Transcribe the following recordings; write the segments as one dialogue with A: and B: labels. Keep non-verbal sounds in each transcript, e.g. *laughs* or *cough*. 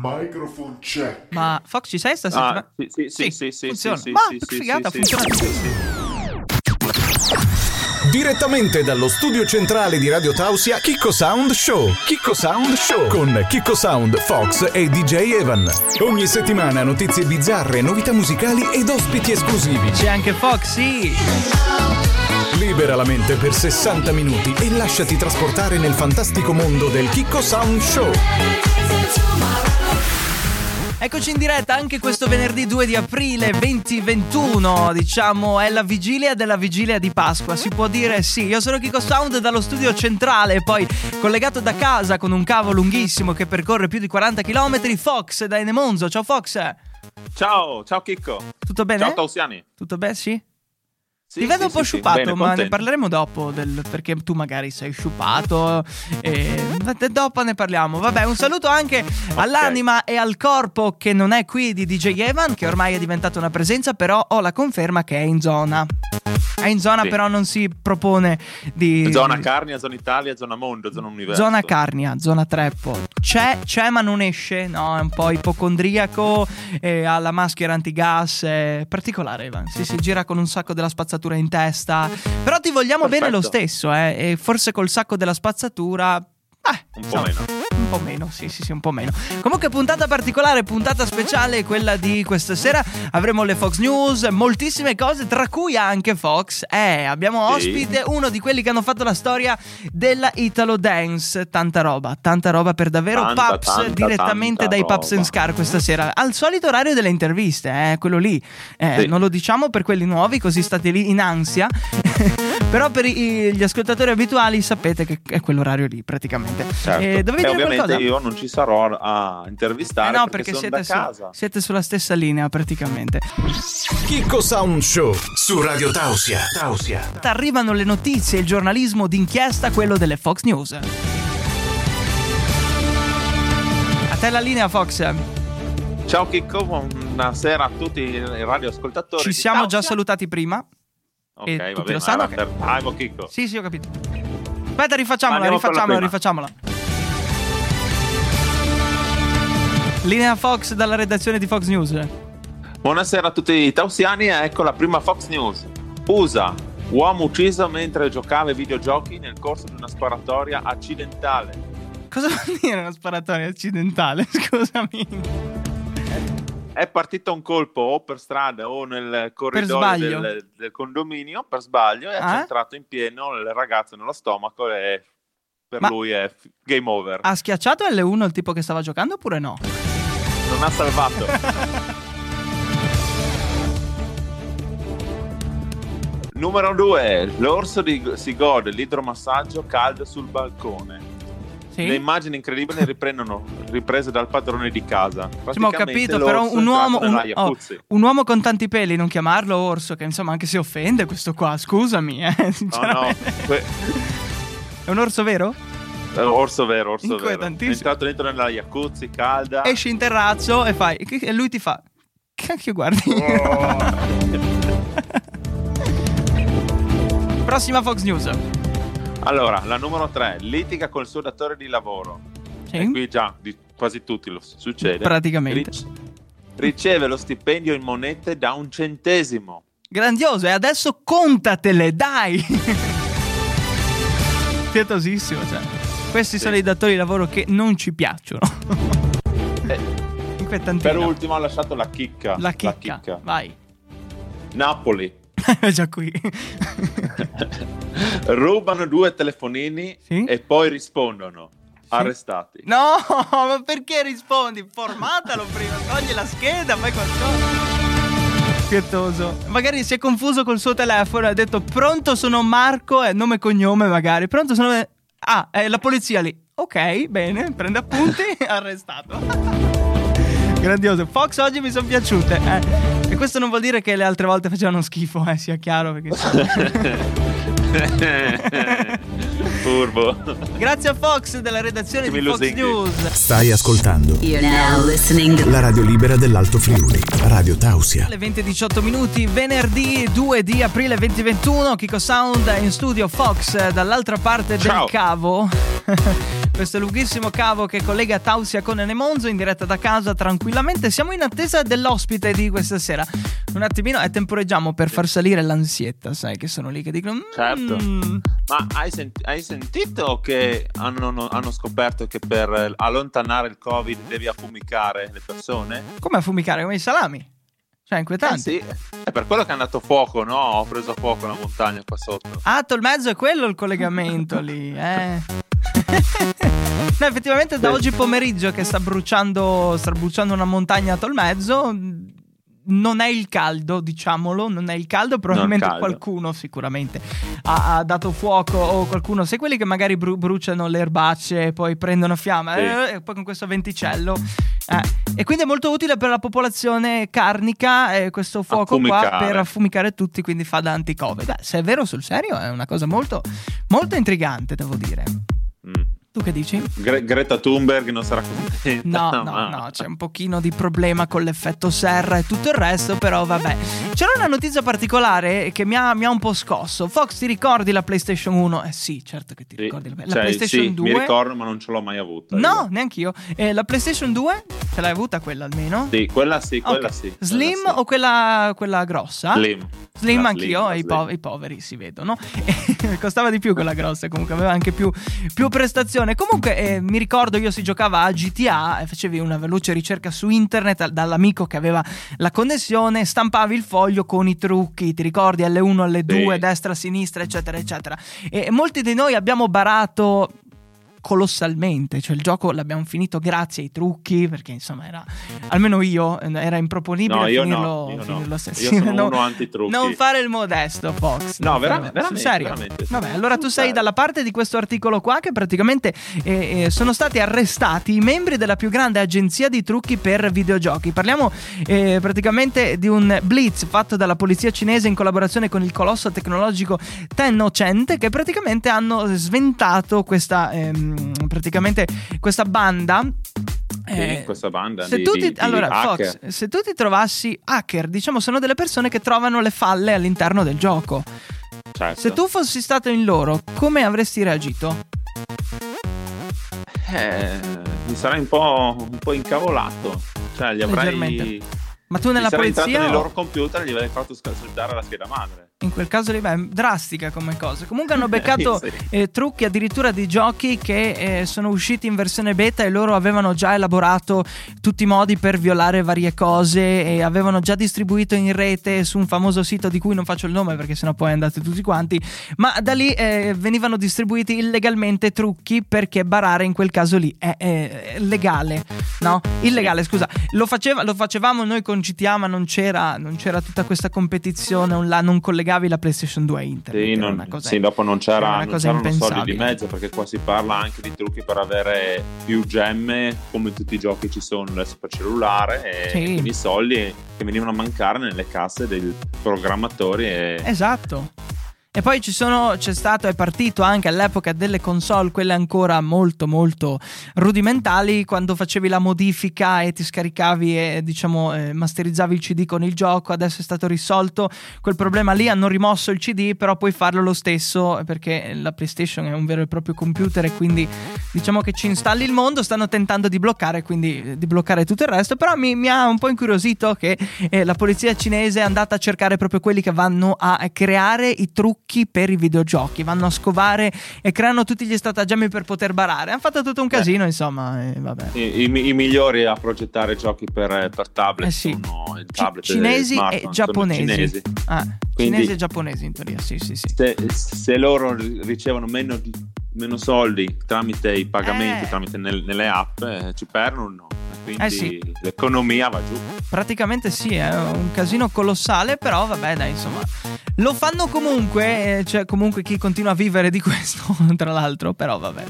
A: Microphone check.
B: Ma Fox ci sei stasera?
C: Ah, sì, sì, sì, sì, sì,
B: funziona.
C: sì,
B: Ma
C: sì,
B: che figata,
C: sì,
B: funziona.
C: sì, sì, sì.
D: Direttamente dallo studio centrale di Radio Tausia, Kiko Sound Show. Kiko Sound Show con Kiko Sound, Fox e DJ Evan. Ogni settimana notizie bizzarre, novità musicali ed ospiti esclusivi.
B: C'è anche Fox, sì.
D: Libera la mente per 60 minuti e lasciati trasportare nel fantastico mondo del Kiko Sound Show.
B: Eccoci in diretta anche questo venerdì 2 di aprile 2021, diciamo è la vigilia della vigilia di Pasqua, si può dire sì. Io sono Kiko Sound dallo studio centrale, poi collegato da casa con un cavo lunghissimo che percorre più di 40 km, Fox da Enemonzo. Ciao Fox,
C: Ciao, ciao Chicco.
B: tutto bene?
C: Ciao Tausiani.
B: Tutto bene, sì?
C: Sì,
B: Ti vedo
C: sì,
B: un po'
C: sì,
B: sciupato,
C: Bene,
B: ma ne
C: contento.
B: parleremo dopo, del- perché tu magari sei sciupato. E... Dopo ne parliamo. Vabbè, un saluto anche all'anima e al corpo che non è qui di DJ Evan, che ormai è diventata una presenza, però ho la conferma che è in zona. È in zona, però non si propone di.
C: Zona Carnia, zona Italia, zona Mondo, zona Universo.
B: Zona Carnia, zona Treppo. C'è, c'è ma non esce, no? È un po' ipocondriaco, ha la maschera antigas, è particolare Evan. Sì, si gira con un sacco della spazzatura in testa. Però ti vogliamo bene lo
C: Perfetto.
B: stesso, eh? E forse col sacco della spazzatura... Eh,
C: Un po' meno.
B: Un po' meno, sì, sì, sì, un po' meno. Comunque, puntata particolare, puntata speciale, quella di questa sera. Avremo le Fox News, moltissime cose, tra cui anche Fox. Eh, abbiamo ospite uno di quelli che hanno fatto la storia della Italo Dance. Tanta roba, tanta roba per davvero.
C: Tanta,
B: Paps
C: tanta,
B: direttamente
C: tanta
B: dai Paps and. Scar questa sera. Al solito orario delle interviste, eh, quello lì. Eh,
C: Sì.
B: Non lo diciamo per quelli nuovi, così state lì in ansia. *laughs* Però per i- gli ascoltatori abituali sapete che è quell'orario lì, praticamente.
C: Certo.
B: Eh, dovevi dire
C: ovviamente
B: qualcosa?
C: io non ci sarò a intervistare
B: Eh no,
C: perché,
B: perché, siete,
C: da
B: su-
C: casa.
B: siete sulla stessa linea praticamente.
D: Kiko Sound Show su Radio Tausia. Tausia.
B: Arrivano le notizie, il giornalismo d'inchiesta, quello delle Fox News. A te la linea, Fox.
C: Ciao Chicco, buonasera a tutti i radioascoltatori.
B: Ci siamo già
C: Tausia.
B: salutati prima.
C: Ok,
B: e
C: va
B: tutti
C: bene,
B: lo sanno
C: per- Bravo Chicco.
B: Sì, sì, ho capito. Aspetta, rifacciamola, rifacciamola,
C: prima.
B: rifacciamola. Linea Fox dalla redazione di Fox News.
C: Buonasera a tutti i tausiani, ecco la prima Fox News. USA, uomo ucciso mentre giocava ai videogiochi nel corso di una sparatoria accidentale.
B: Cosa vuol dire una sparatoria accidentale? *laughs* Scusami.
C: È partito un colpo o per strada o nel corridoio del, del condominio per sbaglio e
B: Ah?
C: ha centrato in pieno il ragazzo nello stomaco e per
B: Ma-
C: lui è game over.
B: Ha schiacciato L1 il tipo che stava giocando oppure no?
C: Non ha salvato. Numero 2. L'orso di- si gode l'idromassaggio caldo sul balcone.
B: Sì.
C: Le immagini incredibili riprendono riprese dal padrone di casa.
B: Sì, ma ho capito, però un uomo, un, oh, un uomo con tanti peli, non chiamarlo orso, che insomma anche se offende questo qua, scusami, eh,
C: No, no, que-
B: È un orso vero?
C: Eh, orso vero, orso vero. È
B: Inquietantissimo.
C: entrato dentro nella jacuzzi calda.
B: Esci in terrazzo e fai, e lui ti fa, cacchio guardi. *laughs* Prossima Fox News.
C: Allora, la numero 3. Litiga col suo datore di lavoro.
B: Sì.
C: E qui già di quasi tutti lo succede.
B: Praticamente.
C: Ric- riceve lo stipendio in monete da un centesimo.
B: Grandioso, e adesso contatele, dai! *laughs* Pietosissimo, cioè. Questi
C: Sì.
B: sono i datori di lavoro che non ci piacciono.
C: Eh, *laughs* per ultimo ha lasciato la chicca.
B: La chicca. Vai.
C: Napoli.
B: È *laughs* già qui. *laughs*
C: Rubano due telefonini
B: Sì?
C: e poi rispondono. Arrestati.
B: No, ma perché rispondi? Formatalo prima, togli la scheda, fai qualcosa. Pietoso. Magari si è confuso col suo telefono e ha detto pronto sono Marco e nome e cognome magari. Pronto sono... Ah, è la polizia lì. Ok, bene, prende appunti, *laughs* arrestato. Grandioso. Fox oggi mi sono piaciute. eh. E questo non vuol dire che le altre volte facevano schifo, eh, sia chiaro. Perché *laughs* *laughs*
C: Furbo.
B: Grazie a Fox della redazione di Fox
C: lusinghi.
B: News.
D: Stai ascoltando
E: You're now listening
D: la radio libera dell'Alto Friuli, Radio Tausia.
B: Le 20.18 minuti, venerdì 2 di aprile 2021, Kiko Sound in studio Fox dall'altra parte
C: Ciao.
B: del cavo. *laughs* questo lunghissimo cavo che collega Tausia con Enemonzo in diretta da casa tranquillamente. Siamo in attesa dell'ospite di questa sera. Un attimino e temporeggiamo per far salire l'ansietta, sai che sono lì che dicono...
C: Certo.
B: "Mm".
C: Ma hai, sent- hai sentito che hanno, hanno scoperto che per allontanare il Covid devi affumicare le persone?
B: Come affumicare? Come i salami? Cioè,
C: Eh
B: inquietanti.
C: sì, è per quello che è andato fuoco, no? Ho preso fuoco la montagna qua sotto.
B: Ah, il mezzo è quello il collegamento lì, eh. *laughs* no, effettivamente da oggi pomeriggio che sta bruciando, sta bruciando una montagna a Tolmezzo. mh, Non è il caldo, diciamolo, non è il caldo, probabilmente
C: caldo.
B: qualcuno sicuramente ha, ha dato fuoco o qualcuno, sai quelli che magari bru- bruciano le erbacce e poi prendono fiamma
C: Sì.
B: eh, e poi con questo venticello. eh. E quindi è molto utile per la popolazione carnica eh, questo fuoco qua
C: Affumicare.
B: per affumicare tutti, quindi fa da anti-covid. Beh, se è vero sul serio è una cosa molto, molto intrigante, devo dire. Che dici?
C: Gre- Greta Thunberg non sarà contenta.
B: No, no,
C: ma-
B: no, c'è un pochino di problema con l'effetto serra e tutto il resto, però vabbè. C'era una notizia particolare che mi ha, mi ha un po' scosso. Fox, ti ricordi la PlayStation 1? Eh sì, certo che ti
C: Sì,
B: ricordi la, la
C: cioè,
B: PlayStation
C: sì,
B: 2.
C: Mi ricordo, ma non ce l'ho mai avuta.
B: No,
C: io.
B: neanch'io. Eh, la PlayStation 2? Ce l'hai avuta quella almeno?
C: Sì, quella sì, quella
B: Ok.
C: sì. quella
B: Slim
C: sì.
B: o quella, quella grossa?
C: Slim.
B: Slim
C: La
B: anch'io,
C: la
B: e i,
C: slim.
B: po- i poveri si vedono. *laughs* *laughs* Costava di più quella grossa, comunque aveva anche più, più prestazione. Comunque eh, mi ricordo io si giocava a GTA e facevi una veloce ricerca su internet dal- dall'amico che aveva la connessione, stampavi il foglio con i trucchi, ti ricordi L1, L2,
C: Sì.
B: destra, sinistra, eccetera, eccetera. E molti di noi abbiamo barato colossalmente, cioè il gioco l'abbiamo finito grazie ai trucchi, perché insomma era, almeno io, era improponibile
C: No, io
B: finirlo,
C: no, io no.
B: finirlo
C: Io
B: stesso.
C: sono
B: No,
C: uno antitrucchi.
B: non fare il modesto, Fox.
C: No, veramente,
B: sul serio.
C: veramente.
B: Vabbè, allora tu sei dalla parte di questo articolo qua che praticamente eh, eh, sono stati arrestati i membri della più grande agenzia di trucchi per videogiochi. Parliamo eh, praticamente di un blitz fatto dalla polizia cinese in collaborazione con il colosso tecnologico Tenno-Cent che praticamente hanno sventato questa ehm, praticamente questa banda eh,
C: questa banda
B: se
C: di,
B: tu ti,
C: di- di
B: allora,
C: hacker.
B: Fox, se tu ti trovassi hacker, diciamo, sono delle persone che trovano le falle all'interno del gioco.
C: Certo.
B: Se tu fossi stato in loro, come avresti reagito?
C: Eh, mi sarei un po', un po' incavolato. Cioè, gli avrei.
B: Ma tu nella
C: sarei
B: polizia
C: entrato nei
B: o-
C: loro computer e gli avrei fatto sca- saltare la scheda madre.
B: In quel caso lì, beh, drastica come cosa. Comunque hanno beccato *laughs*
C: Sì.
B: eh, trucchi addirittura di giochi che eh, sono usciti in versione beta e loro avevano già elaborato tutti i modi per violare varie cose e avevano già distribuito in rete su un famoso sito di cui non faccio il nome perché sennò poi andate tutti quanti. Ma da lì eh, venivano distribuiti illegalmente trucchi perché barare in quel caso lì è, è legale, no? Illegale, scusa. Lo, faceva- lo facevamo noi con GTA, ma non c'era, non c'era tutta questa competizione online, non collegavi la PlayStation 2 a internet.
C: Sì, non-
B: cosa-
C: sì, dopo non,
B: era
C: c'era, non
B: cosa
C: c'erano soldi di mezzo perché qua si parla anche di trucchi per avere più gemme come tutti i giochi ci sono adesso per cellulare e
B: Sì.
C: quindi i soldi che venivano a mancare nelle casse dei programmatori e
B: Esatto. E poi sono, c'è stato, è partito anche all'epoca delle console, quelle ancora molto molto rudimentali, quando facevi la modifica e ti scaricavi e diciamo eh, masterizzavi il CD con il gioco, adesso è stato risolto. Quel problema lì, hanno rimosso il CD, però puoi farlo lo stesso perché la PlayStation è un vero e proprio computer e quindi diciamo che ci installi il mondo, stanno tentando di bloccare, quindi eh, di bloccare tutto il resto, però mi, mi ha un po' incuriosito che eh, la polizia cinese è andata a cercare proprio quelli che vanno a creare i trucchi per i videogiochi, vanno a scovare e creano tutti gli stratagemmi per poter barare. Hanno fatto tutto un casino, insomma, e vabbè.
C: i, i- i migliori a progettare giochi per, per tablet
B: Eh sì.
C: sono tablet
B: cinesi
C: e
B: e giapponesi.
C: cinesi.
B: Ah,
C: Quindi-
B: cinesi e giapponesi in teoria, sì, sì, sì.
C: Se, se loro ricevono meno, meno soldi tramite i pagamenti,
B: Eh.
C: tramite nel- nelle app, eh, ci perdono. Quindi
B: Eh sì.
C: l'economia va giù.
B: Praticamente sì, è un casino colossale, però vabbè, dai, insomma. Lo fanno comunque, eh, c'è comunque chi continua a vivere di *laughs* questo, tra l'altro, però vabbè.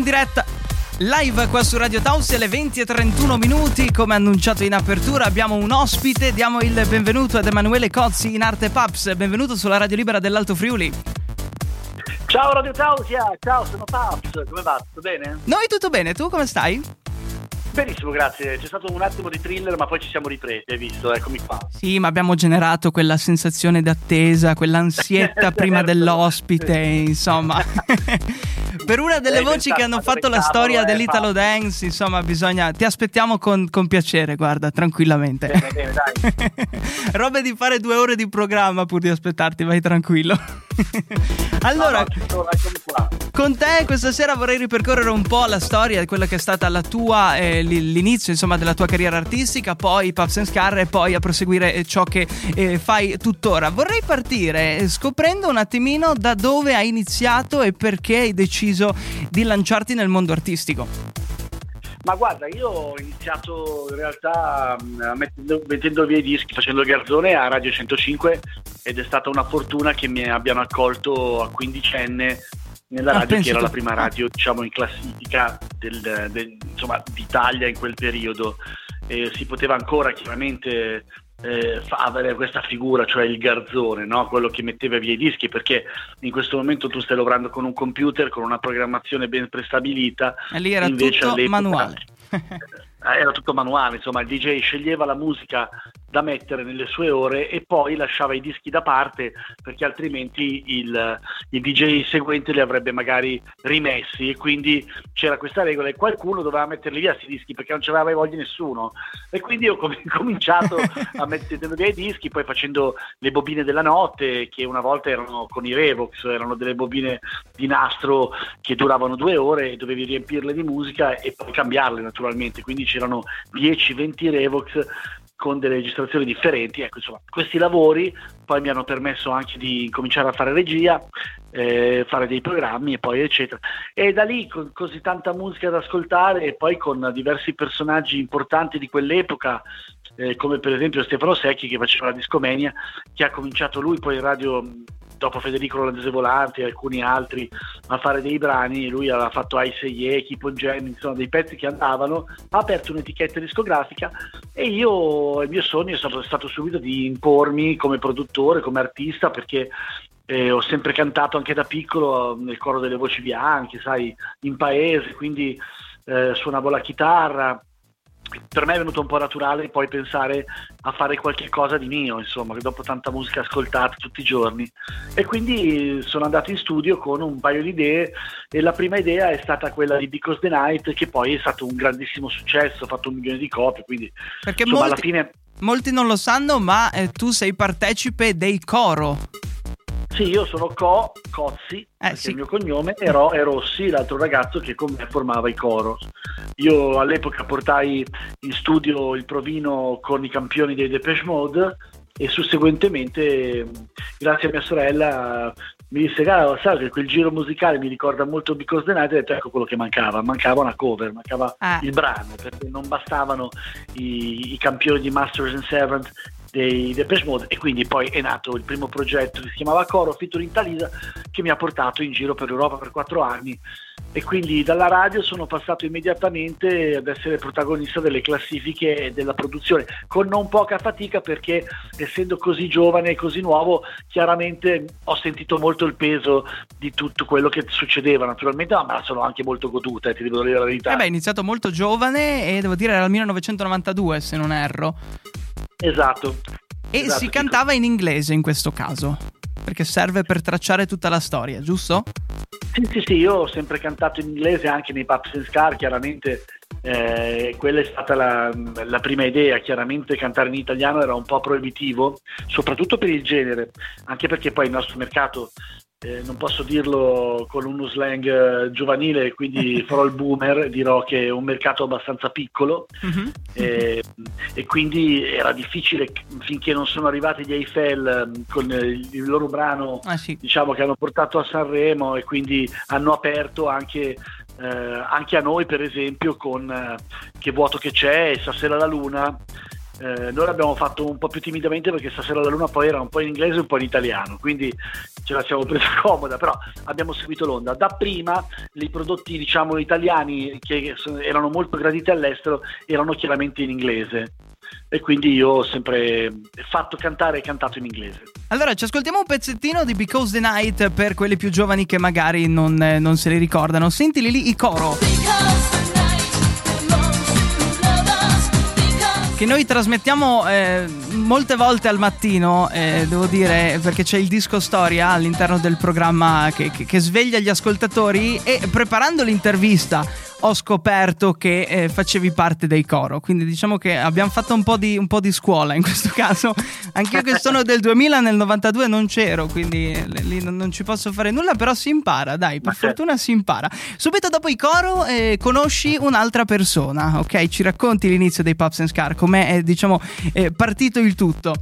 B: in diretta. Live qua su Radio Tausia alle 20 e 31 minuti, come annunciato in apertura abbiamo un ospite, diamo il benvenuto ad Emanuele Cozzi in Arte Paps, benvenuto sulla Radio Libera dell'Alto Friuli.
E: Ciao Radio Tausia, ciao, sono Paps, come va? Tutto bene?
B: Noi tutto bene, tu come stai?
E: Benissimo, grazie. C'è stato un attimo di thriller, ma poi ci siamo ripresi, hai visto? Eccomi qua.
B: Sì, ma abbiamo generato quella sensazione d'attesa, quell'ansietta *laughs* prima
E: Certo.
B: dell'ospite, insomma. *laughs* per una delle voci che hanno fatto la storia
E: eh,
B: dell'Italo Dance, insomma, bisogna... Ti aspettiamo con, con piacere, guarda, tranquillamente.
E: Bene, bene, dai. *laughs*
B: Robe di fare due ore di programma pur di aspettarti, vai tranquillo. allora,
E: No, no, ci sono.
B: Con te questa sera vorrei ripercorrere un po' la storia di quella che è stata la tua, eh, l'inizio insomma della tua carriera artistica, poi Pups and Scar e poi a proseguire eh, ciò che eh, fai tuttora. Vorrei partire eh, scoprendo un attimino da dove hai iniziato e perché hai deciso di lanciarti nel mondo artistico.
E: Ma guarda, io ho iniziato in realtà mh, mettendo, mettendo via i dischi, facendo garzone a Radio 105 ed è stata una fortuna che mi abbiano accolto a quindicenne nella
B: Ah,
E: radio
B: pensa
E: che era la prima radio diciamo in classifica del- del- insomma, d'Italia in quel periodo. E si poteva ancora chiaramente eh, avere questa figura, cioè il garzone, no? quello che metteva via i dischi, perché in questo momento tu stai lavorando con un computer, con una programmazione ben prestabilita.
B: E lì era tutto manuale.
E: Eh, *laughs* era tutto manuale, insomma il DJ sceglieva la musica da mettere nelle sue ore e poi lasciava i dischi da parte perché altrimenti il, il DJ seguente li avrebbe magari rimessi. E quindi c'era questa regola e qualcuno doveva metterli via questi dischi perché non ce l'aveva voglia nessuno. E quindi *laughs* ho com- cominciato a mettere via i dischi poi facendo le bobine della notte che una volta erano con i Revox, erano delle bobine di nastro che duravano due ore e dovevi riempirle di musica e poi cambiarle naturalmente, quindi c'erano 10-20 Revox con delle registrazioni differenti. Ecco, insomma, questi lavori poi mi hanno permesso anche di cominciare a fare regia, eh, fare dei programmi e poi eccetera. E da lì con così tanta musica da ascoltare e poi con diversi personaggi importanti di quell'epoca, eh, come per esempio Stefano Secchi che faceva la discomenia, che ha cominciato lui poi in radio dopo Federico Olandese Volante e alcuni altri a fare dei brani, lui aveva fatto Ice Ye, Keep on Jam, insomma dei pezzi che andavano, ha aperto un'etichetta discografica e io il mio sogno è stato, è stato subito di impormi come produttore, come artista perché eh, ho sempre cantato anche da piccolo nel coro delle voci bianche, sai, in paese, quindi eh, suonavo la chitarra. Per me è venuto un po' naturale poi pensare a fare qualche cosa di mio, insomma, che dopo tanta musica ascoltata tutti i giorni. E quindi sono andato in studio con un paio di idee e la prima idea è stata quella di Because the Night, che poi è stato un grandissimo successo, ha fatto un milione di copie, quindi
B: Perché
E: insomma alla
B: molti,
E: fine
B: molti non lo sanno, ma eh, tu sei partecipe dei coro.
E: Sì, io sono Co, Cozzi, perché
B: sì.
E: è il mio cognome, e Ro è Rossi, l'altro ragazzo che con me formava i coro. Io all'epoca portai in studio il provino con i campioni dei Depeche Mode e susseguentemente, grazie a mia sorella, mi disse, "Cara, sai che quel giro musicale mi ricorda molto Because the Night, e ho detto, ecco quello che mancava, mancava una cover, mancava
B: Ah.
E: il brano, perché non bastavano i, i campioni di Masters and Servant dei Depeche Mode e quindi poi è nato il primo progetto che si chiamava Coro featuring Talisa che mi ha portato in giro per l'Europa per quattro anni. E quindi dalla radio sono passato immediatamente ad essere protagonista delle classifiche e della produzione con non poca fatica perché essendo così giovane e così nuovo chiaramente ho sentito molto il peso di tutto quello che succedeva. Naturalmente ma me la sono anche molto goduta eh, ti devo dire la verità.
B: Eh beh, hai iniziato molto giovane e devo dire era il 1992 se non erro.
E: Esatto
B: E
E: Esatto,
B: si cantava in inglese in questo caso. Perché serve per tracciare tutta la storia, giusto?
E: Sì, sì, sì, io ho sempre cantato in inglese anche nei Pups and Scar, chiaramente eh, quella è stata la, la prima idea, chiaramente cantare in italiano era un po' proibitivo, soprattutto per il genere, anche perché poi il nostro mercato, eh, non posso dirlo con uno slang eh, giovanile, quindi *laughs* farò il boomer, dirò che è un mercato abbastanza piccolo
B: Mhm.
E: e, e quindi era difficile finché non sono arrivati gli Eiffel eh, con il, il loro brano
B: Ah sì.
E: diciamo che hanno portato a Sanremo e quindi hanno aperto anche, eh, anche a noi per esempio con eh, Che vuoto che c'è e Stasera la luna Eh, noi l'abbiamo fatto un po' più timidamente perché Stasera la luna poi era un po' in inglese e un po' in italiano quindi ce la siamo presa *laughs* comoda però abbiamo seguito l'onda dapprima i prodotti diciamo italiani che erano molto graditi all'estero erano chiaramente in inglese e quindi io ho sempre fatto cantare e cantato in inglese
B: Allora, ci ascoltiamo un pezzettino di Because the Night per quelli più giovani che magari non, eh, non se li ricordano. Sentili lì i coro. Che noi trasmettiamo eh, molte volte al mattino, eh, devo dire, perché c'è il disco storia all'interno del programma che, che- che sveglia gli ascoltatori. E preparando l'intervista ho scoperto che eh, facevi parte dei coro. Quindi diciamo che abbiamo fatto un po' di, un po' di scuola in questo *laughs* caso. Anch'io che sono del 2000, nel 92 non c'ero, quindi eh, lì non, ci posso fare nulla, però si impara, dai, per
E: certo.
B: fortuna si impara. Subito dopo i coro eh, conosci un'altra persona, ok? Ci racconti l'inizio dei Pops and Scar, com'è eh, diciamo è partito il tutto.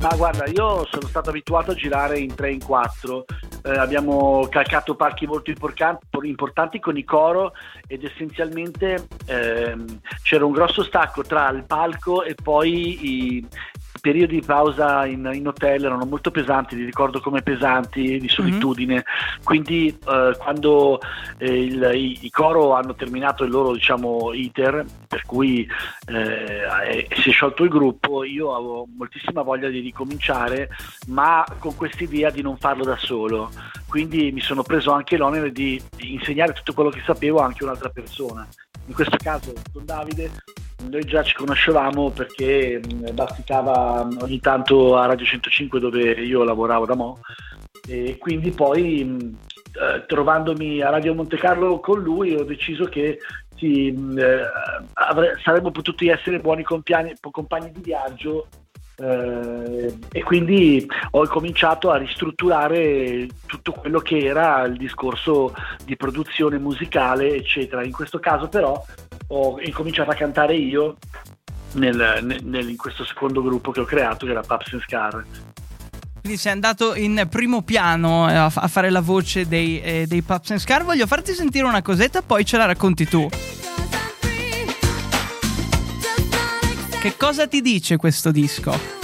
E: Ma guarda, io sono stato abituato a girare in 3 in 4. Eh, abbiamo calcato parchi molto importanti, con i coro ed essenzialmente ehm, c'era un grosso stacco tra il palco e poi i periodi di pausa in, in hotel erano molto pesanti, li ricordo come pesanti, di solitudine. Quindi eh, quando eh, il- i, i coro hanno terminato il loro diciamo, iter, per cui eh, si è sciolto il gruppo, io avevo moltissima voglia di ricominciare, ma con quest'idea di non farlo da solo. Quindi mi sono preso anche l'onere di, di insegnare tutto quello che sapevo anche a un'altra persona. In questo caso con Davide noi già ci conoscevamo perché mh, bazzicava mh, ogni tanto a Radio 105 dove io lavoravo da mo' e quindi poi mh, eh, trovandomi a Radio Monte Carlo con lui ho deciso che sì, eh, avre- saremmo potuti essere buoni compiani- compagni di viaggio eh, e quindi ho cominciato a ristrutturare tutto quello che era il discorso di produzione musicale eccetera. In questo caso però ho incominciato a cantare io nel- nel- in questo secondo gruppo che ho creato che era Paps and Scar
B: Quindi sei andato in primo piano eh, a, a fare la voce dei, eh, dei Pops and Scar. Voglio farti sentire una cosetta, poi ce la racconti tu. Che cosa ti dice questo disco?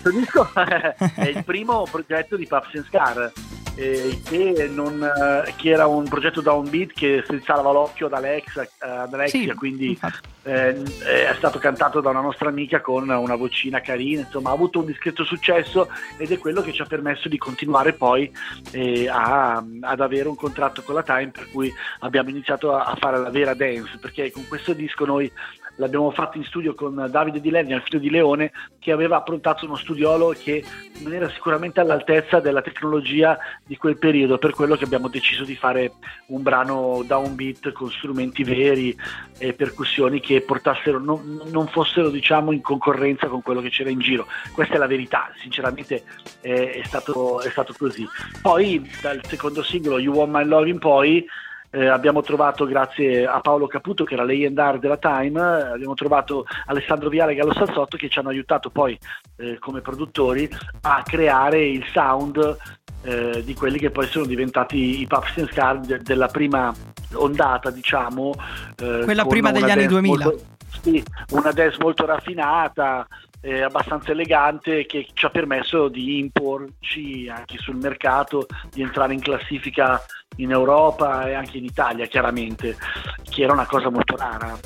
E: Questo disco? *laughs* È il primo progetto di Puffs and Scar, eh, che, non, eh, che era un progetto downbeat che strizzava l'occhio ad, Alexa, eh, ad Alexia,
B: Sì,
E: quindi eh, è stato cantato da una nostra amica con una vocina carina, insomma ha avuto un discreto successo ed è quello che ci ha permesso di continuare poi eh, a- ad avere un contratto con la Time per cui abbiamo iniziato a, a fare la vera dance, perché con questo disco noi l'abbiamo fatto in studio con Davide Di Lerni, al figlio di Leone, che aveva approntato uno studiolo che non era sicuramente all'altezza della tecnologia di quel periodo, per quello che abbiamo deciso di fare un brano downbeat con strumenti veri e percussioni che portassero, non, non fossero diciamo in concorrenza con quello che c'era in giro. Questa è la verità, sinceramente eh, è, stato, è stato così. Poi dal secondo singolo You Want My Love in poi eh, abbiamo trovato, grazie a Paolo Caputo, che era l'A&R della Time, eh, abbiamo trovato Alessandro Viale e Gallo Salsotto che ci hanno aiutato poi eh, come produttori a creare il sound eh, di quelli che poi sono diventati i Puffs and Scar de- della prima ondata, diciamo. eh,
B: Quella prima degli anni
E: dance
B: 2000.
E: molto- sì, una dance molto raffinata, eh, abbastanza elegante che ci ha permesso di imporci anche sul mercato, di entrare in classifica in Europa e anche in Italia chiaramente, che era una cosa molto rara.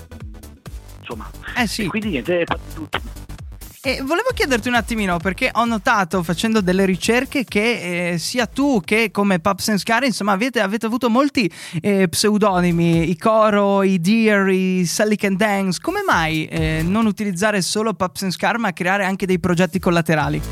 E: Insomma,
B: Eh sì.
E: e quindi niente, è partito tutto.
B: E volevo chiederti un attimino perché ho notato facendo delle ricerche che eh, sia tu che come Pups and Scar insomma avete, avete avuto molti eh, pseudonimi, i Coro, i Deer, i Sally Can Dance. Come mai eh, non utilizzare solo Pups and Scar ma creare anche dei progetti collaterali?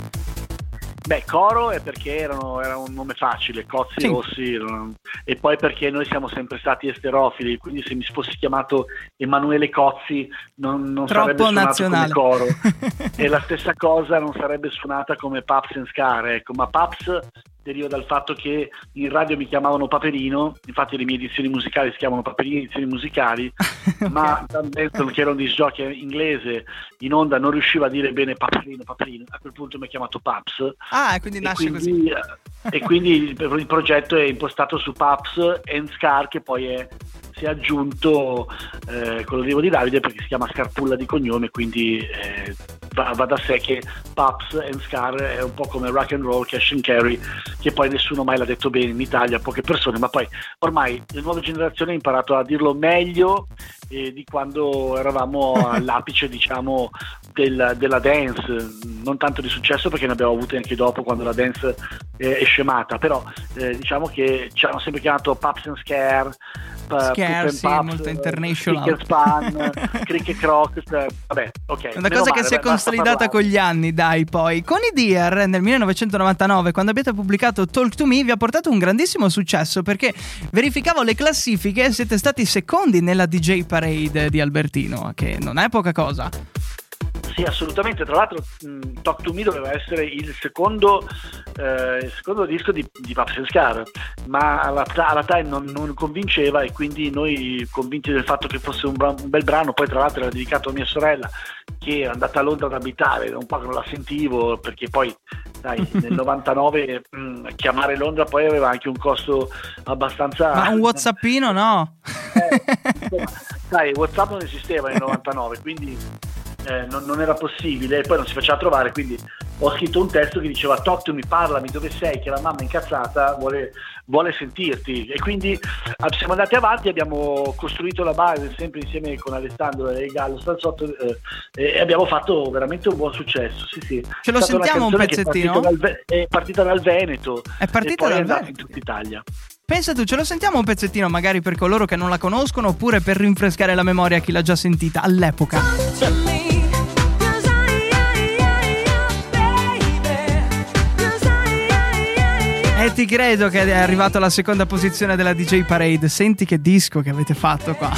E: Beh, Coro è perché erano- era un nome facile, Cozzi
B: Sì.
E: Rossi, erano- e poi perché noi siamo sempre stati esterofili, quindi se mi fossi chiamato Emanuele Cozzi non, non sarebbe suonato
B: nazionale.
E: come Coro. *laughs* e la stessa cosa non sarebbe suonata come Paps and Scar, ecco, ma Paps deriva dal fatto che in radio mi chiamavano Paperino, infatti le mie edizioni musicali si chiamano Paperino edizioni musicali, *laughs* ma Dan Benson che era un disc inglese in onda non riusciva a dire bene Paperino, Paperino, a quel punto mi ha chiamato Paps.
B: Ah, quindi
E: e
B: nasce così.
E: quindi, eh, e quindi il, il progetto è impostato su Paps and Scar che poi è, si è aggiunto eh, con l'arrivo di Davide perché si chiama Scarpulla di cognome quindi eh, va, va da sé che Paps and Scar è un po' come rock and roll, cash and carry che poi nessuno mai l'ha detto bene in Italia, poche persone ma poi ormai le nuove generazioni hanno imparato a dirlo meglio eh, di quando eravamo *laughs* all'apice diciamo del- della dance, non tanto di successo perché ne abbiamo avute anche dopo quando la dance è scemata, però eh, diciamo che ci hanno sempre chiamato Pups and Scare, Poop and
B: sì,
E: Pups,
B: molto international.
E: Crick and Span, Crick and Croc, eh, vabbè, ok.
B: Una cosa che
E: male,
B: si è consolidata con gli anni, dai, poi. Con i Deer nel 1999, quando abbiate pubblicato Talk to Me, vi ha portato un grandissimo successo perché verificavo le classifiche e siete stati secondi nella DJ Parade di Albertino, che non è poca cosa.
E: Sì, assolutamente. Tra l'altro, mh, Talk to Me doveva essere il secondo, eh, il secondo disco di, di Scar, ma alla, alla time non, non convinceva e quindi noi, convinti del fatto che fosse un, bra- un bel brano, poi tra l'altro era dedicato a mia sorella che è andata a Londra ad abitare, da un po' che non la sentivo perché poi, sai, *laughs* nel 99 mh, chiamare Londra poi aveva anche un costo abbastanza...
B: Ma un Whatsappino, no?
E: Eh, insomma, sai, WhatsApp non esisteva nel 99, quindi eh, non, non era possibile e poi non si faceva trovare, quindi ho scritto un testo che diceva talk to me, parlami dove sei, che la mamma incazzata vuole, vuole sentirti e quindi eh, siamo andati avanti, abbiamo costruito la base sempre insieme con Alessandro e Gallo Stanzotto eh, e abbiamo fatto veramente un buon successo. Sì, sì.
B: Ce lo
E: È
B: sentiamo un
E: che è
B: pezzettino?
E: partita dal È partita dal Veneto
B: È partita
E: e poi
B: dal
E: è
B: Veneto.
E: in tutta Italia.
B: Pensa tu, ce lo sentiamo un pezzettino magari per coloro che non la conoscono oppure per rinfrescare la memoria a chi l'ha già sentita all'epoca. Ti credo che è arrivato alla seconda posizione della DJ Parade. Senti che disco che avete fatto qua.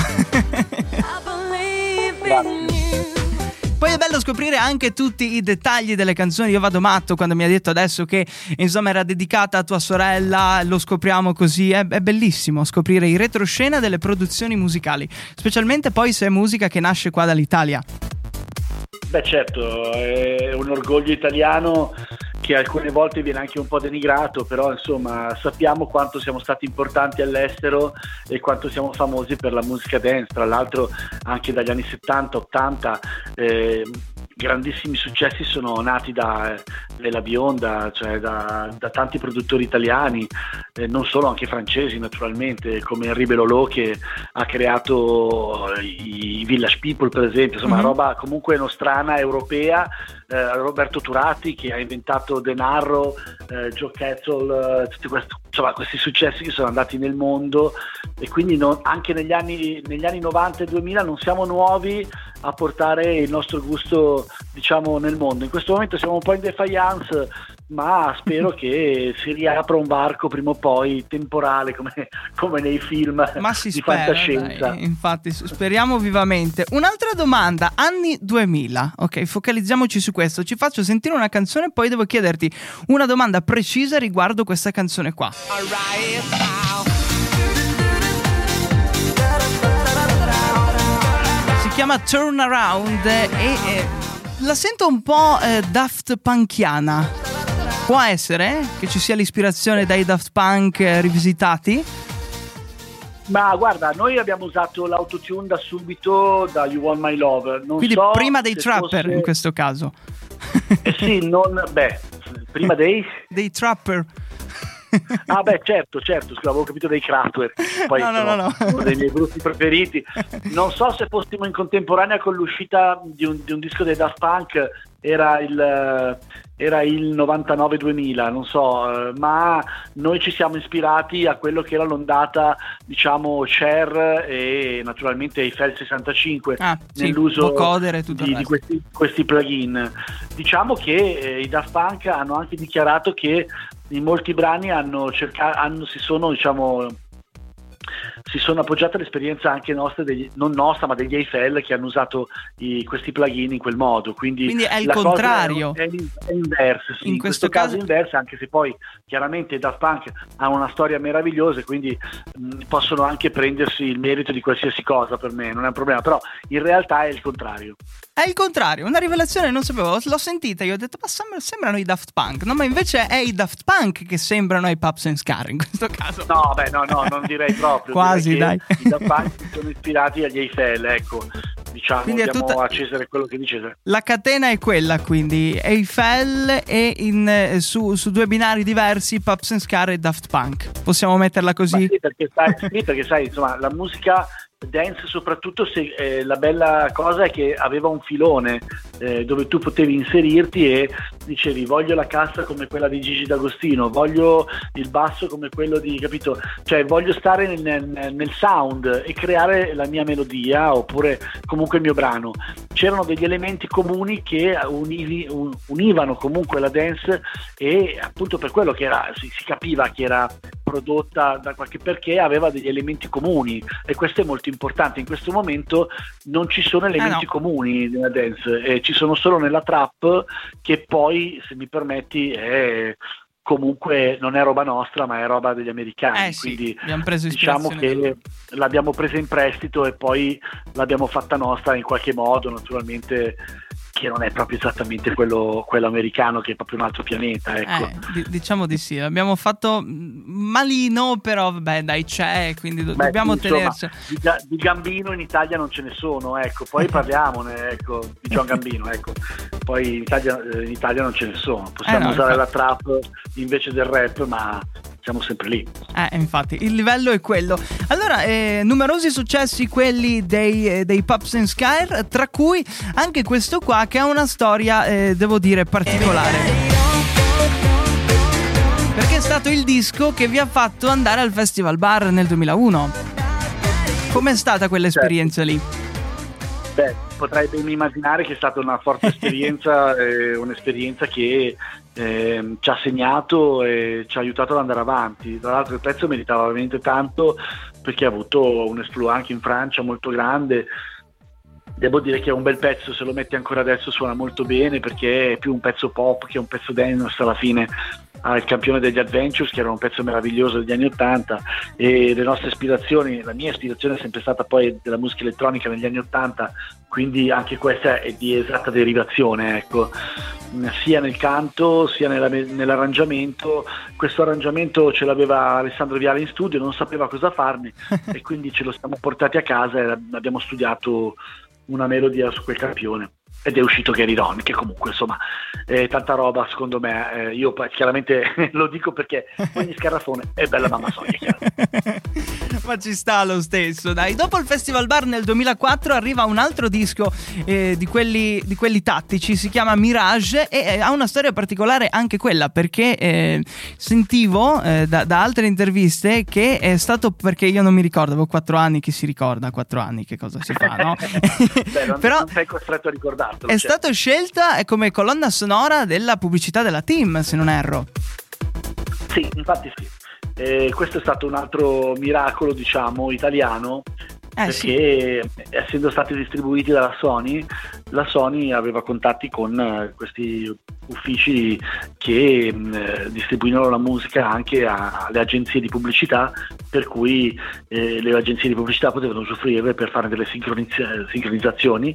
B: Poi è bello scoprire anche tutti i dettagli delle canzoni. Io vado matto quando mi ha detto adesso che insomma era dedicata a tua sorella, lo scopriamo così. È, è bellissimo scoprire i retroscena delle produzioni musicali, specialmente poi se è musica che nasce qua dall'Italia.
E: Beh certo, è un orgoglio italiano che alcune volte viene anche un po' denigrato, però insomma sappiamo quanto siamo stati importanti all'estero e quanto siamo famosi per la musica dance, tra l'altro anche dagli anni 70-80 eh, grandissimi successi sono nati da eh, Lela Bionda, cioè da, da tanti produttori italiani, eh, non solo anche francesi naturalmente, come Henri Belolò che ha creato i Village People per esempio, insomma
B: Mhm.
E: roba comunque nostrana, europea, eh, Roberto Turati che ha inventato Denarro, eh, Joe Ketzel, eh, tutti questi, insomma, questi successi che sono andati nel mondo e quindi non- anche negli anni, negli anni 90 e 2000 non siamo nuovi a portare il nostro gusto diciamo nel mondo. In questo momento siamo un po' in defiance ma spero che *laughs* si riapra un varco prima o poi temporale come, come nei film
B: Ma si
E: di
B: spera,
E: fantascienza.
B: dai, infatti, speriamo vivamente. Un'altra domanda, anni 2000. Ok, focalizziamoci su questo. Ci faccio sentire una canzone e poi devo chiederti una domanda precisa riguardo questa canzone qua. Si chiama Turn Around e eh, la sento un po' eh, Daft Punkiana. Può essere che ci sia l'ispirazione dai Daft Punk rivisitati?
E: Ma guarda, noi abbiamo usato l'autotune da subito da You Want My Love. Non
B: Quindi
E: so
B: prima dei trapper
E: fosse-
B: in questo caso.
E: Eh sì, non... Beh, prima dei...
B: dei trapper.
E: Ah beh, certo, certo, scusa, avevo capito dei Kraftwerk, poi
B: No, no, no, no.
E: uno dei miei gruppi preferiti. Non so se fossimo in contemporanea con l'uscita di un, di un disco dei Daft Punk, era il, era il 99-2000, non so, eh, ma noi ci siamo ispirati a quello che era l'ondata, diciamo, Cher e naturalmente Eiffel 65
B: Ah, sì,
E: nell'uso
B: e il
E: di, di questi, questi plugin. Diciamo che eh, i Daft Punk hanno anche dichiarato che in molti brani hanno cercato, hanno, si sono diciamo si sono appoggiate all'esperienza anche nostra, degli- non nostra, ma degli Eiffel che hanno usato i- questi plugin in quel modo. Quindi,
B: Quindi è il contrario.
E: È, è inversa, sì.
B: In
E: in,
B: questo
E: questo, caso,
B: caso-
E: è inversa, anche se poi chiaramente Daft Punk hanno una storia meravigliosa, e quindi mh, possono anche prendersi il merito di qualsiasi cosa per me, non è un problema, però in realtà è il contrario.
B: È il contrario, una rivelazione non sapevo, l'ho sentita, io ho detto, ma sembra- sembrano i Daft Punk, no? Ma invece è i Daft Punk che sembrano i Pups and Scar in questo caso.
E: No, beh, no, no, non direi proprio. *laughs*
B: Quasi,
E: Direi che
B: dai.
E: I Daft sono ispirati agli Eiffel, ecco. Diciamo,
B: Quindi è tutta-
E: a Cesare quello che dice.
B: La catena è quella, quindi Eiffel e in, eh, su, su due binari diversi Pups and Scar e Daft Punk. Possiamo metterla così?
E: sì, perché sai, sì, perché sai, insomma, la musica dance soprattutto se eh, la bella cosa è che aveva un filone eh, dove tu potevi inserirti e dicevi voglio la cassa come quella di Gigi D'Agostino, voglio il basso come quello di, capito? Cioè voglio stare nel, nel- sound e creare la mia melodia oppure comunque il mio brano. C'erano degli elementi comuni che univi- un- univano comunque la dance e appunto per quello che era, si, si capiva che era prodotta da qualche perché aveva degli elementi comuni e questo è molto importante. In questo momento non ci sono elementi
B: no.
E: comuni nella dance, eh, ci sono solo nella trap che poi, se mi permetti, è comunque non è roba nostra, ma è roba degli americani.
B: Eh sì,
E: quindi
B: abbiamo preso
E: diciamo che l'abbiamo presa in prestito e poi l'abbiamo fatta nostra in qualche modo, naturalmente che non è proprio esattamente quello, quello americano, che è proprio un altro pianeta. Ecco.
B: Eh, di- diciamo di sì, abbiamo fatto mm, malino, però vabbè dai c'è, quindi do-
E: Beh,
B: dobbiamo
E: sì,
B: tenerci.
E: Di, di Gambino in Italia non ce ne sono, ecco, poi parliamone, ecco, di John Gambino, ecco. Poi in Italia, eh, in Italia non ce ne sono, possiamo
B: Eh, no,
E: usare
B: infatti.
E: la trap invece del rap, ma siamo sempre lì.
B: Eh, infatti, il livello è quello. Allora, eh, numerosi successi quelli dei, eh, dei Pops and Skyr, tra cui anche questo qua che ha una storia, eh, devo dire, particolare. Perché è stato il disco che vi ha fatto andare al Festival Bar nel 2001. Com'è stata quell'esperienza lì?
E: Beh, potrei ben immaginare che è stata una forte *laughs* esperienza, eh, un'esperienza che ehm, ci ha segnato e ci ha aiutato ad andare avanti. Tra l'altro il pezzo meritava veramente tanto perché ha avuto un esploit anche in Francia molto grande. Devo dire che è un bel pezzo, se lo metti ancora adesso suona molto bene perché è più un pezzo pop che un pezzo dance alla fine al campione degli Adventures che era un pezzo meraviglioso degli anni Ottanta e le nostre ispirazioni, la mia ispirazione è sempre stata poi della musica elettronica negli anni Ottanta quindi anche questa è di esatta derivazione ecco. Sia nel canto sia nella- nell'arrangiamento. Questo arrangiamento ce l'aveva Alessandro Viale in studio non sapeva cosa farne *laughs* e quindi ce lo siamo portati a casa e abbiamo studiato una melodia su quel campione ed è uscito Gary Ron che comunque insomma è tanta roba secondo me. Eh, io chiaramente *laughs* lo dico perché ogni scarafone è bella mamma Sonia. *laughs* *laughs*
B: Ma ci sta lo stesso, dai. Dopo il Festival Bar nel 2004 arriva un altro disco eh, di, quelli, di quelli tattici, si chiama Mirage e eh, ha una storia particolare anche quella perché eh, sentivo eh, da, da altre interviste che è stato perché io non mi ricordo, avevo 4 anni, chi si ricorda a 4 anni che cosa si fa, no? *laughs* *laughs*
E: Beh, non,
B: Però
E: non sei costretto a ricordartelo
B: è
E: certo.
B: stato scelta come colonna sonora della pubblicità della team, se non erro.
E: Sì, infatti sì. Eh, questo è stato un altro miracolo, diciamo, italiano,
B: Eh sì.
E: perché essendo stati distribuiti dalla Sony, la Sony aveva contatti con eh, questi uffici che mh, eh, distribuivano la musica anche a- alle agenzie di pubblicità, per cui eh, le agenzie di pubblicità potevano usufruire per fare delle sincronizza- sincronizzazioni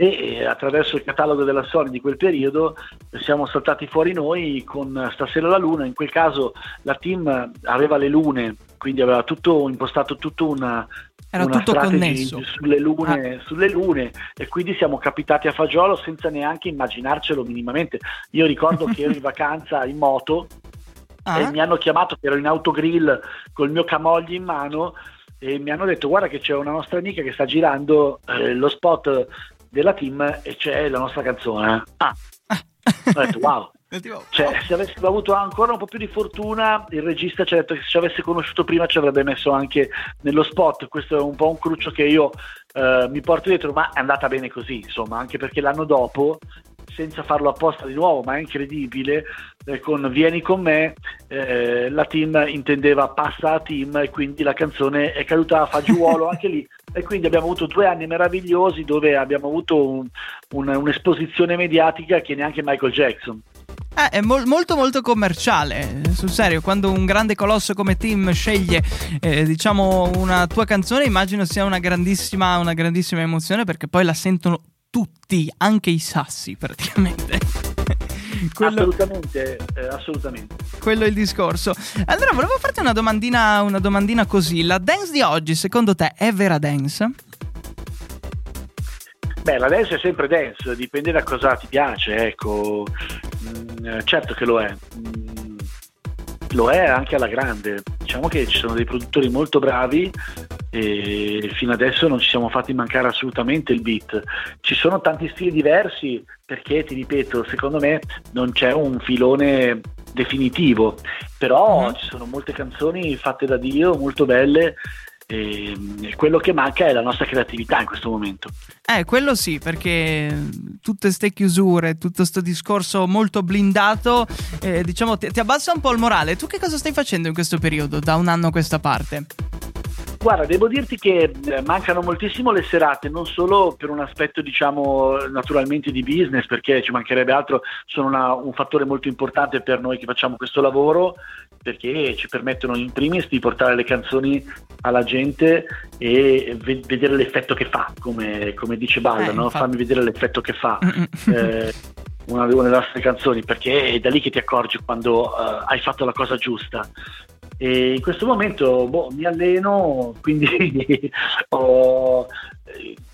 E: e eh, attraverso il catalogo della Sony di quel periodo siamo saltati fuori noi con Stasera la Luna, in quel caso la team aveva le lune, quindi aveva tutto impostato tutto una,
B: Era
E: una
B: tutto connesso.
E: Sulle, lune, sulle lune e quindi siamo capitati a fagiolo senza neanche immaginarcelo minimamente. Io ricordo che ero in *laughs* vacanza in moto
B: Ah.
E: e mi hanno chiamato che ero in autogrill col mio camogli in mano e mi hanno detto guarda che c'è una nostra amica che sta girando eh, lo spot della team e c'è la nostra canzone. Ah, ho detto wow. *laughs* Cioè, se avessimo avuto ancora un po' più di fortuna, il regista ci ha detto che se ci avesse conosciuto prima ci avrebbe messo anche nello spot. Questo è un po' un cruccio che io eh, mi porto dietro, ma è andata bene così, insomma, anche perché l'anno dopo, senza farlo apposta di nuovo, ma è incredibile, eh, con Vieni con me, eh, la team intendeva passa a team e quindi la canzone è caduta a fagiolo anche lì. *laughs* E quindi abbiamo avuto due anni meravigliosi dove abbiamo avuto un- un- un'esposizione mediatica che neanche Michael Jackson.
B: Eh, è mol- molto molto commerciale, sul serio, quando un grande colosso come team sceglie eh, diciamo una tua canzone immagino sia una grandissima, una grandissima emozione perché poi la sentono tutti, anche i sassi praticamente. *laughs* quello,
E: Assolutamente, eh, assolutamente.
B: quello è il discorso. Allora volevo farti una domandina, una domandina così, la dance di oggi secondo te è vera dance?
E: Beh, la dance è sempre dance, dipende da cosa ti piace, ecco. Mm, eh, certo che lo è. Mm, lo è anche alla grande. Diciamo che ci sono dei produttori molto bravi e fino adesso non ci siamo fatti mancare assolutamente il beat. Ci sono tanti stili diversi perché, ti ripeto, secondo me non c'è un filone definitivo, però
B: Mhm.
E: ci sono molte canzoni fatte da Dio, molto belle. E quello che manca è la nostra creatività in questo momento.
B: Eh, quello sì, perché tutte ste chiusure, tutto sto discorso molto blindato, eh, diciamo, ti, ti abbassa un po' il morale. Tu che cosa stai facendo in questo periodo, da un anno a questa parte?
E: Guarda, devo dirti che eh, mancano moltissimo le serate, non solo per un aspetto, diciamo, naturalmente di business, perché ci mancherebbe altro, sono una- un fattore molto importante per noi che facciamo questo lavoro, perché ci permettono in primis di portare le canzoni alla gente e ve- vedere l'effetto che fa, come, come dice Balla,
B: Eh,
E: no? fammi vedere l'effetto che fa.
B: Mm-mm.
E: eh, una delle nostre canzoni perché è da lì che ti accorgi quando eh, hai fatto la cosa giusta e in questo momento boh, mi alleno quindi *laughs* ho-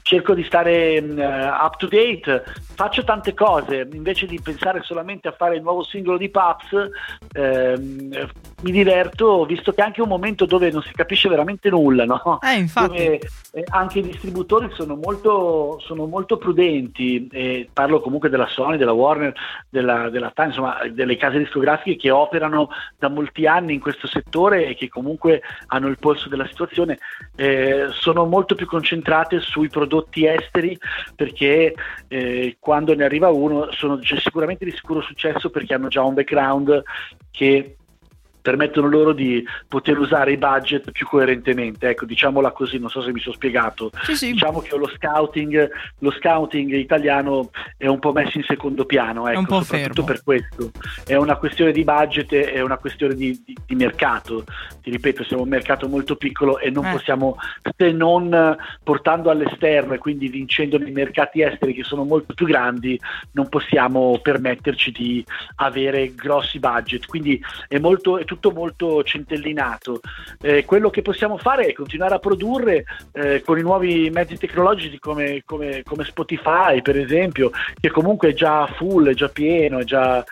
E: cerco di stare eh, up to date faccio tante cose invece di pensare solamente a fare il nuovo singolo di Paps ehm, eh, mi diverto visto che è anche un momento dove non si capisce veramente nulla no?
B: Eh, infatti.
E: dove eh, anche i distributori sono molto, sono molto prudenti, e parlo comunque della Sony, della Warner, della, della Time, insomma delle case discografiche che operano da molti anni in questo settore e che comunque hanno il polso della situazione, eh, sono molto più concentrate sui prodotti esteri perché eh, quando ne arriva uno sono sicuramente di sicuro successo perché hanno già un background che permettono loro di poter usare i budget più coerentemente. Ecco, diciamola così, non so se mi sono spiegato.
B: Sì, sì.
E: Diciamo che lo scouting, lo scouting italiano è un po' messo in secondo piano, ecco, soprattutto
B: fermo.
E: per questo. È una questione di budget, è una questione di, di- di mercato. Ti ripeto, siamo un mercato molto piccolo e non
B: Eh.
E: possiamo, se non portando all'esterno e quindi vincendo nei mercati esteri che sono molto più grandi, non possiamo permetterci di avere grossi budget. Quindi è, molto, è tutto molto centellinato. Eh, quello che possiamo fare è continuare a produrre eh, con i nuovi mezzi tecnologici come, come- come Spotify, per esempio, che comunque è già full, è già pieno, è già,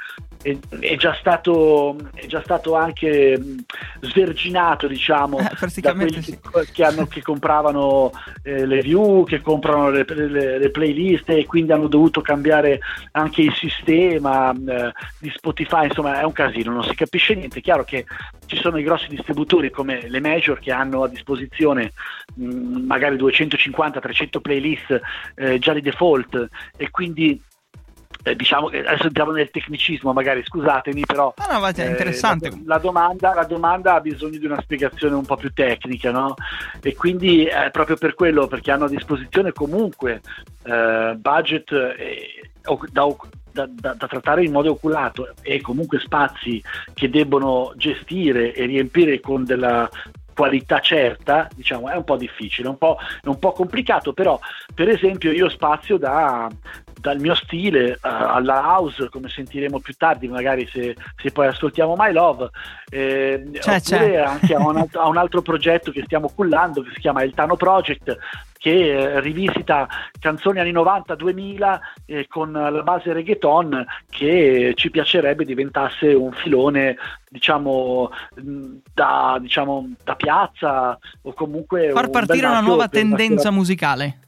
E: è, è già stato, è già stato anche sverginato, diciamo,
B: Eh,
E: da quelli
B: sì.
E: che, che hanno- che compravano eh, le view, che comprano le, le- le playlist e quindi hanno dovuto cambiare anche il sistema eh, di Spotify, insomma è un casino, non si capisce niente. È chiaro che ci sono i grossi distributori come le major che hanno a disposizione mh, magari 250-300 playlist eh, già di default e quindi eh, diciamo che adesso entriamo nel tecnicismo magari scusatemi però
B: Ah, no, va, è
E: eh,
B: interessante.
E: la, la domanda, la domanda ha bisogno di una spiegazione un po' più tecnica, no? E quindi è proprio per quello, perché hanno a disposizione comunque eh, budget eh, da, da- da- da trattare in modo oculato e comunque spazi che debbono gestire e riempire con della qualità certa, diciamo, è un po' difficile, un po', è un po' complicato, però per esempio io spazio da, dal mio stile eh, alla house, come sentiremo più tardi, magari se, se poi ascoltiamo My Love, eh,
B: C'è,
E: oppure
B: c'è.
E: anche a un, alt- a un altro progetto che stiamo cullando che si chiama Il Tano Project, che eh, rivisita canzoni anni 90-2000 eh, con la base reggaeton che ci piacerebbe diventasse un filone diciamo mh, da, diciamo da piazza o comunque
B: Far
E: un
B: partire una nuova tendenza musicale.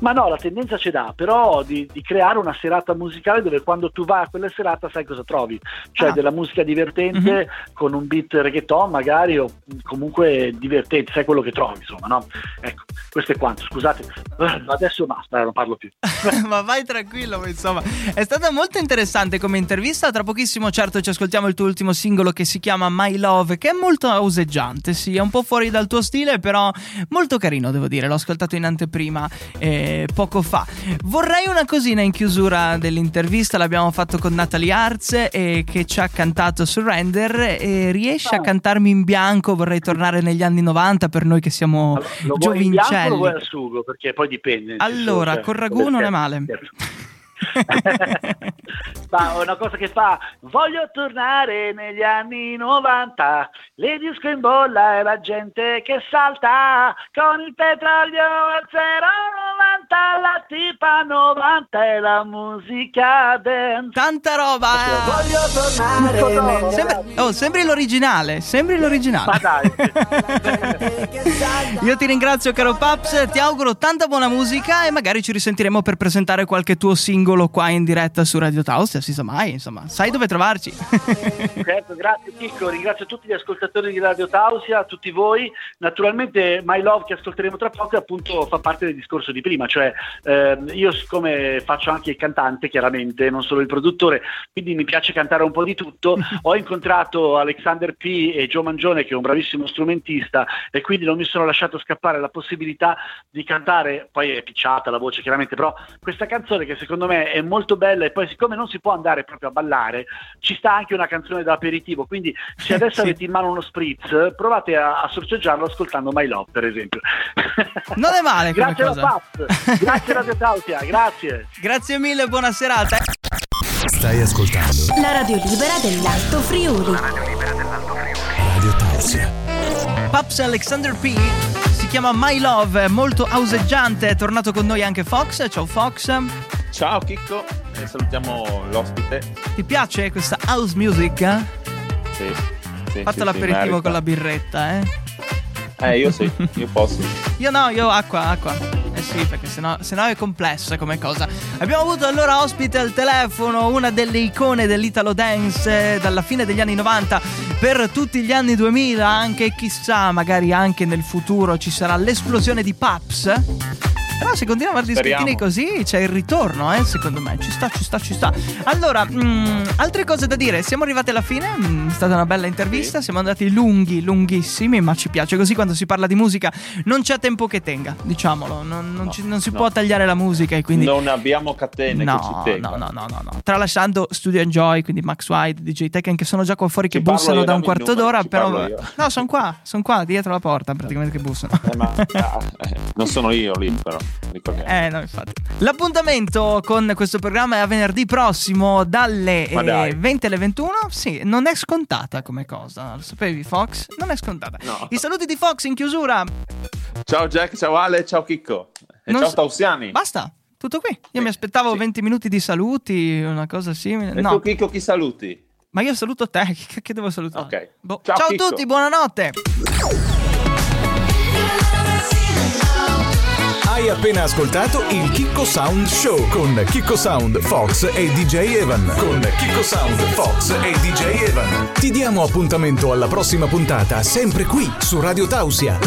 E: Ma no, la tendenza ce l'ha, però di, di creare una serata musicale dove quando tu vai a quella serata sai cosa trovi, cioè
B: Ah.
E: della musica divertente con un beat reggaeton magari o comunque divertente, sai quello che trovi, insomma, no? Ecco, questo è quanto, scusate, Eh, adesso basta, eh, non parlo più. *laughs*
B: Ma vai tranquillo, insomma. È stata molto interessante come intervista. Tra pochissimo, certo, ci ascoltiamo il tuo ultimo singolo che si chiama My Love, che è molto auseggiante. Sì, è un po' fuori dal tuo stile, però molto carino, devo dire. L'ho ascoltato in anteprima eh, poco fa. Vorrei una cosina in chiusura dell'intervista. L'abbiamo fatto con Natalie Arz e che ci ha cantato Surrender. E riesci a
E: Ah.
B: cantarmi in bianco? Vorrei tornare negli anni 90 per noi che siamo
E: Allora, lo vuoi in bianco o lo
B: giovincelli.
E: vuoi al sugo? Perché poi dipende.
B: Allora,
E: cioè,
B: col ragù non è male.
E: Certo. *laughs* Ma una cosa che fa voglio tornare negli anni 90 le disco in bolla e la gente che salta con il petrolio al la tipa 90 e la musica dance.
B: Tanta roba, eh.
F: Voglio tornare negli
B: Sembri, oh, sembri l'originale, sembri
E: Ma
B: l'originale.
E: dai,
F: che *laughs* sai
B: Io ti ringrazio caro Paps, ti auguro tanta buona musica e magari ci risentiremo per presentare qualche tuo singolo qua in diretta su Radio Taustia, si sa mai, insomma, sai dove trovarci. *laughs*
E: certo, grazie Chicco, ringrazio tutti gli ascoltatori di Radio Tausia, tutti voi. Naturalmente My Love che ascolteremo tra poco appunto fa parte del discorso di prima, cioè ehm, io siccome faccio anche il cantante chiaramente, non solo il produttore, quindi mi piace cantare un po' di tutto, *laughs* ho incontrato Alexander P e Joe Mangione che è un bravissimo strumentista e quindi non mi sono lasciato scappare la possibilità di cantare, poi è picciata la voce chiaramente, però questa canzone che secondo me è molto bella e poi siccome non si può andare proprio a ballare, ci sta anche una canzone da aperitivo, quindi se adesso
B: Sì.
E: avete in mano uno spritz, provate a, a sorteggiarlo ascoltando My Love per esempio.
B: Non è male come
E: grazie
B: cosa.
E: alla Paps, grazie Radio Tausia, grazie.
B: Grazie mille, buona serata.
D: Stai ascoltando
G: La radio libera dell'Alto Friuli.
D: Radio Tausia.
B: Paps Alexander P si chiama My Love, molto auseggiante, è tornato con noi anche Fox. Ciao Fox.
C: Ciao Chicco e salutiamo l'ospite.
B: Ti piace questa house music? eh?
C: Sì, sì,
B: Fatto
C: sì,
B: l'aperitivo
C: sì,
B: con la birretta, eh?
C: Eh, io sì, io posso.
B: Io no, io acqua, acqua. Eh sì, perché sennò, sennò è complessa come cosa. Abbiamo avuto allora ospite al telefono una delle icone dell'Italo Dance eh, dalla fine degli anni 90 per tutti gli anni 2000, anche chissà, magari anche nel futuro ci sarà l'esplosione di Paps. Però se continuiamo a fare
C: Speriamo.
B: così c'è il ritorno, eh, secondo me. Ci sta, ci sta, ci sta. Allora, mm, altre cose da dire. Siamo arrivati alla fine, mm, è stata una bella intervista,
C: Sì.
B: siamo andati lunghi, lunghissimi, ma ci piace così quando si parla di musica non c'è tempo che tenga, diciamolo. Non, non
C: No,
B: ci- non si
C: no.
B: può tagliare la musica e quindi...
C: Non abbiamo catene che ci
B: No,
C: tengano.
B: no, no, no, no, no. Tralasciando Studio Enjoy, quindi Max White, DJ Tekken, che sono già qua fuori che
C: Ci parlo
B: bussano da un quarto
C: numero,
B: d'ora, però. No, sono qua, sono qua, dietro la porta, praticamente che bussano.
C: Eh, ma ah, *laughs* eh, non sono io lì, però. Ricordiamo.
B: Eh, no, infatti. L'appuntamento con questo programma è a venerdì prossimo dalle eh,
C: dai.
B: 20 alle 21. Sì, non è scontata come cosa. Lo sapevi, Fox? Non è scontata.
C: No.
B: I saluti di Fox in chiusura.
C: Ciao Jack, ciao Ale, ciao Chicco. E
B: Non
C: ciao Tausiani.
B: Basta. Tutto qui. Io
C: Sì,
B: mi aspettavo
C: sì.
B: 20 minuti di saluti, una cosa simile.
C: E
B: No,
C: tu Chicco chi saluti?
B: ma io saluto te. *laughs* Che, devo salutare?
C: Ok.
B: Boh.
C: Ciao,
B: Ciao a tutti, buonanotte.
D: Hai appena ascoltato il Chicco Sound Show con Chicco Sound, Fox e DJ Evan. Con Chicco Sound, Fox e DJ Evan. Ti diamo appuntamento alla prossima puntata, sempre qui su Radio Tausia.